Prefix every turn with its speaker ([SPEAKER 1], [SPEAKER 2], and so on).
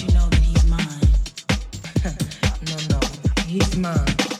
[SPEAKER 1] you know that he's mine.
[SPEAKER 2] no, no, he's mine.